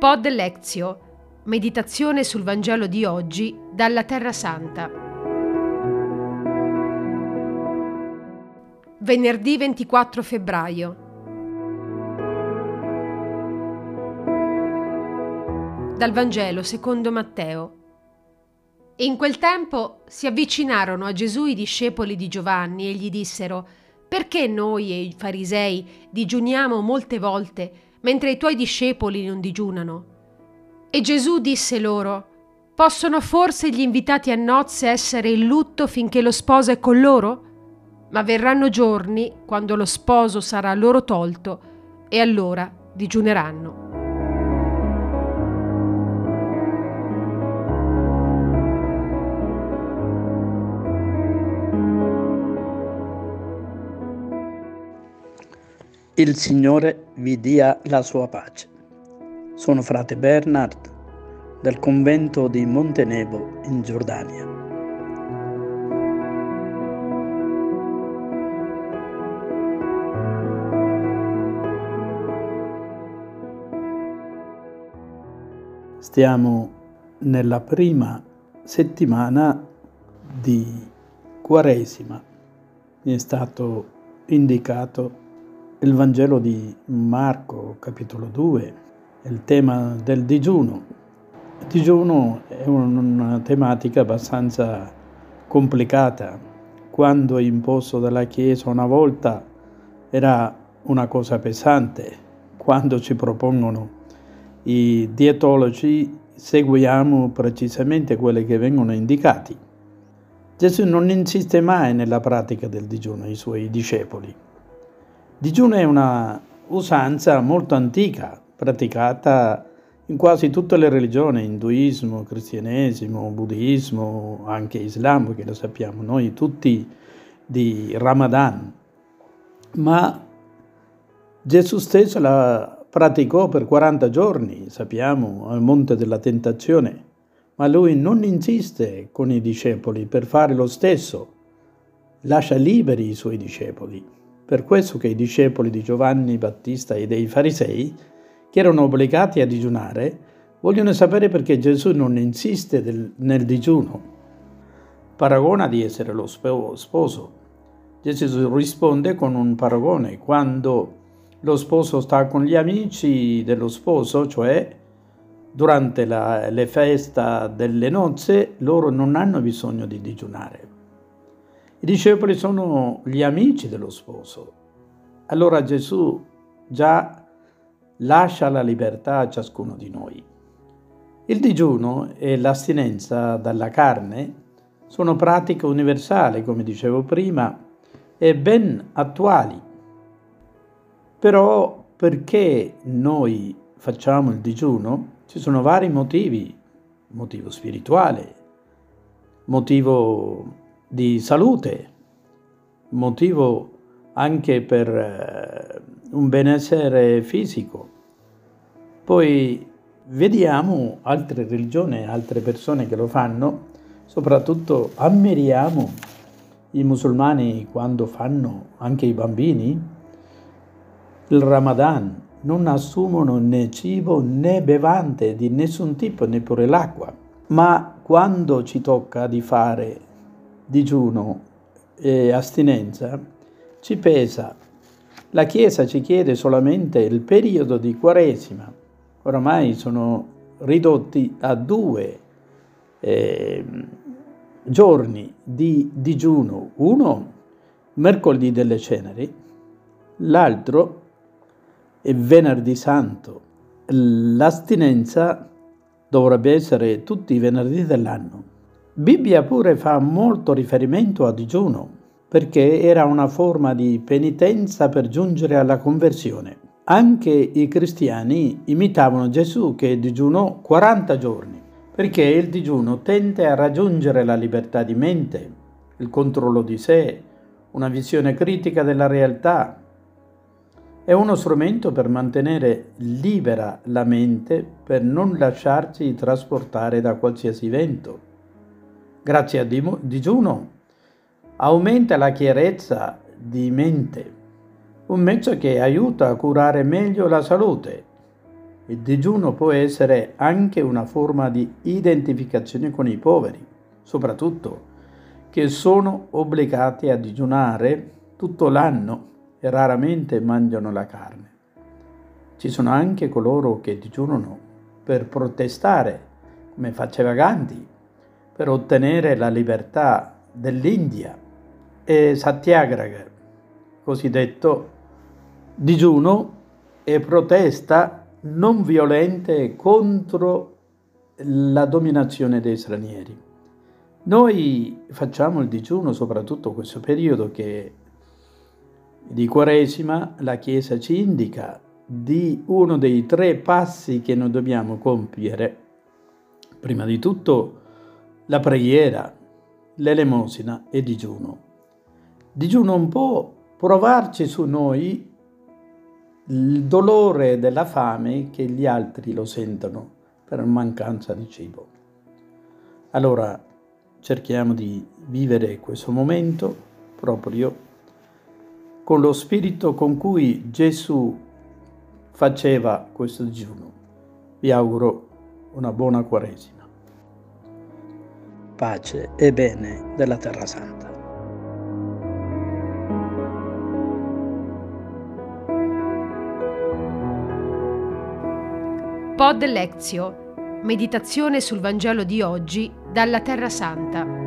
Pod Lezio, meditazione sul Vangelo di oggi dalla Terra Santa. Venerdì 24 febbraio. Dal Vangelo secondo Matteo. In quel tempo si avvicinarono a Gesù i discepoli di Giovanni e gli dissero: Perché noi e i farisei digiuniamo molte volte? Mentre i tuoi discepoli non digiunano. E Gesù disse loro, Possono forse gli invitati a nozze essere in lutto finché lo sposo è con loro? Ma verranno giorni quando lo sposo sarà loro tolto e allora digiuneranno. Il Signore vi dia la sua pace. Sono frate Bernard del convento di Montenevo in Giordania. Stiamo nella prima settimana di Quaresima. Mi è stato indicato il Vangelo di Marco, capitolo 2, il tema del digiuno. Il digiuno è una tematica abbastanza complicata. Quando è imposto dalla Chiesa una volta era una cosa pesante. Quando ci propongono i dietologi seguiamo precisamente quelli che vengono indicati. Gesù non insiste mai nella pratica del digiuno ai suoi discepoli Digiuno è una usanza molto antica, praticata in quasi tutte le religioni, induismo, cristianesimo, buddismo, anche islam, che lo sappiamo noi tutti di Ramadan. Ma Gesù stesso la praticò per 40 giorni, sappiamo, al Monte della Tentazione, ma lui non insiste con i discepoli per fare lo stesso, lascia liberi i suoi discepoli. Per questo che i discepoli di Giovanni Battista e dei farisei, che erano obbligati a digiunare, vogliono sapere perché Gesù non insiste del, nel digiuno. Paragona di essere lo sposo. Gesù risponde con un paragone. Quando lo sposo sta con gli amici dello sposo, cioè durante la, le feste delle nozze, loro non hanno bisogno di digiunare. I discepoli sono gli amici dello sposo. Allora Gesù già lascia la libertà a ciascuno di noi. Il digiuno e l'astinenza dalla carne sono pratiche universali, come dicevo prima, e ben attuali. Però perché noi facciamo il digiuno? Ci sono vari motivi, motivo spirituale, motivo di salute, motivo anche per eh, un benessere fisico. Poi vediamo altre religioni, altre persone che lo fanno, soprattutto ammiriamo i musulmani quando fanno, anche i bambini, il Ramadan, non assumono né cibo né bevande di nessun tipo, neppure l'acqua. Ma quando ci tocca di fare digiuno e astinenza ci pesa. La Chiesa ci chiede solamente il periodo di Quaresima, oramai sono ridotti a due eh, giorni di digiuno, uno mercoledì delle ceneri, l'altro è venerdì santo. L'astinenza dovrebbe essere tutti i venerdì dell'anno. Bibbia pure fa molto riferimento a digiuno, perché era una forma di penitenza per giungere alla conversione. Anche i cristiani imitavano Gesù che digiunò 40 giorni, perché il digiuno tende a raggiungere la libertà di mente, il controllo di sé, una visione critica della realtà. È uno strumento per mantenere libera la mente, per non lasciarci trasportare da qualsiasi vento grazie al digiuno, aumenta la chiarezza di mente, un mezzo che aiuta a curare meglio la salute. Il digiuno può essere anche una forma di identificazione con i poveri, soprattutto che sono obbligati a digiunare tutto l'anno e raramente mangiano la carne. Ci sono anche coloro che digiunano per protestare, come faceva Gandhi, per ottenere la libertà dell'India e Satyagraha, cosiddetto digiuno e protesta non violente contro la dominazione dei stranieri. Noi facciamo il digiuno soprattutto in questo periodo che di Quaresima la Chiesa ci indica di uno dei tre passi che noi dobbiamo compiere. Prima di tutto la preghiera, l'elemosina e digiuno. Digiuno un po' provarci su noi il dolore della fame che gli altri lo sentono per mancanza di cibo. Allora cerchiamo di vivere questo momento proprio con lo spirito con cui Gesù faceva questo digiuno. Vi auguro una buona Quaresima. Pace e bene della Terra Santa. Pod Lezio. Meditazione sul Vangelo di oggi dalla Terra Santa.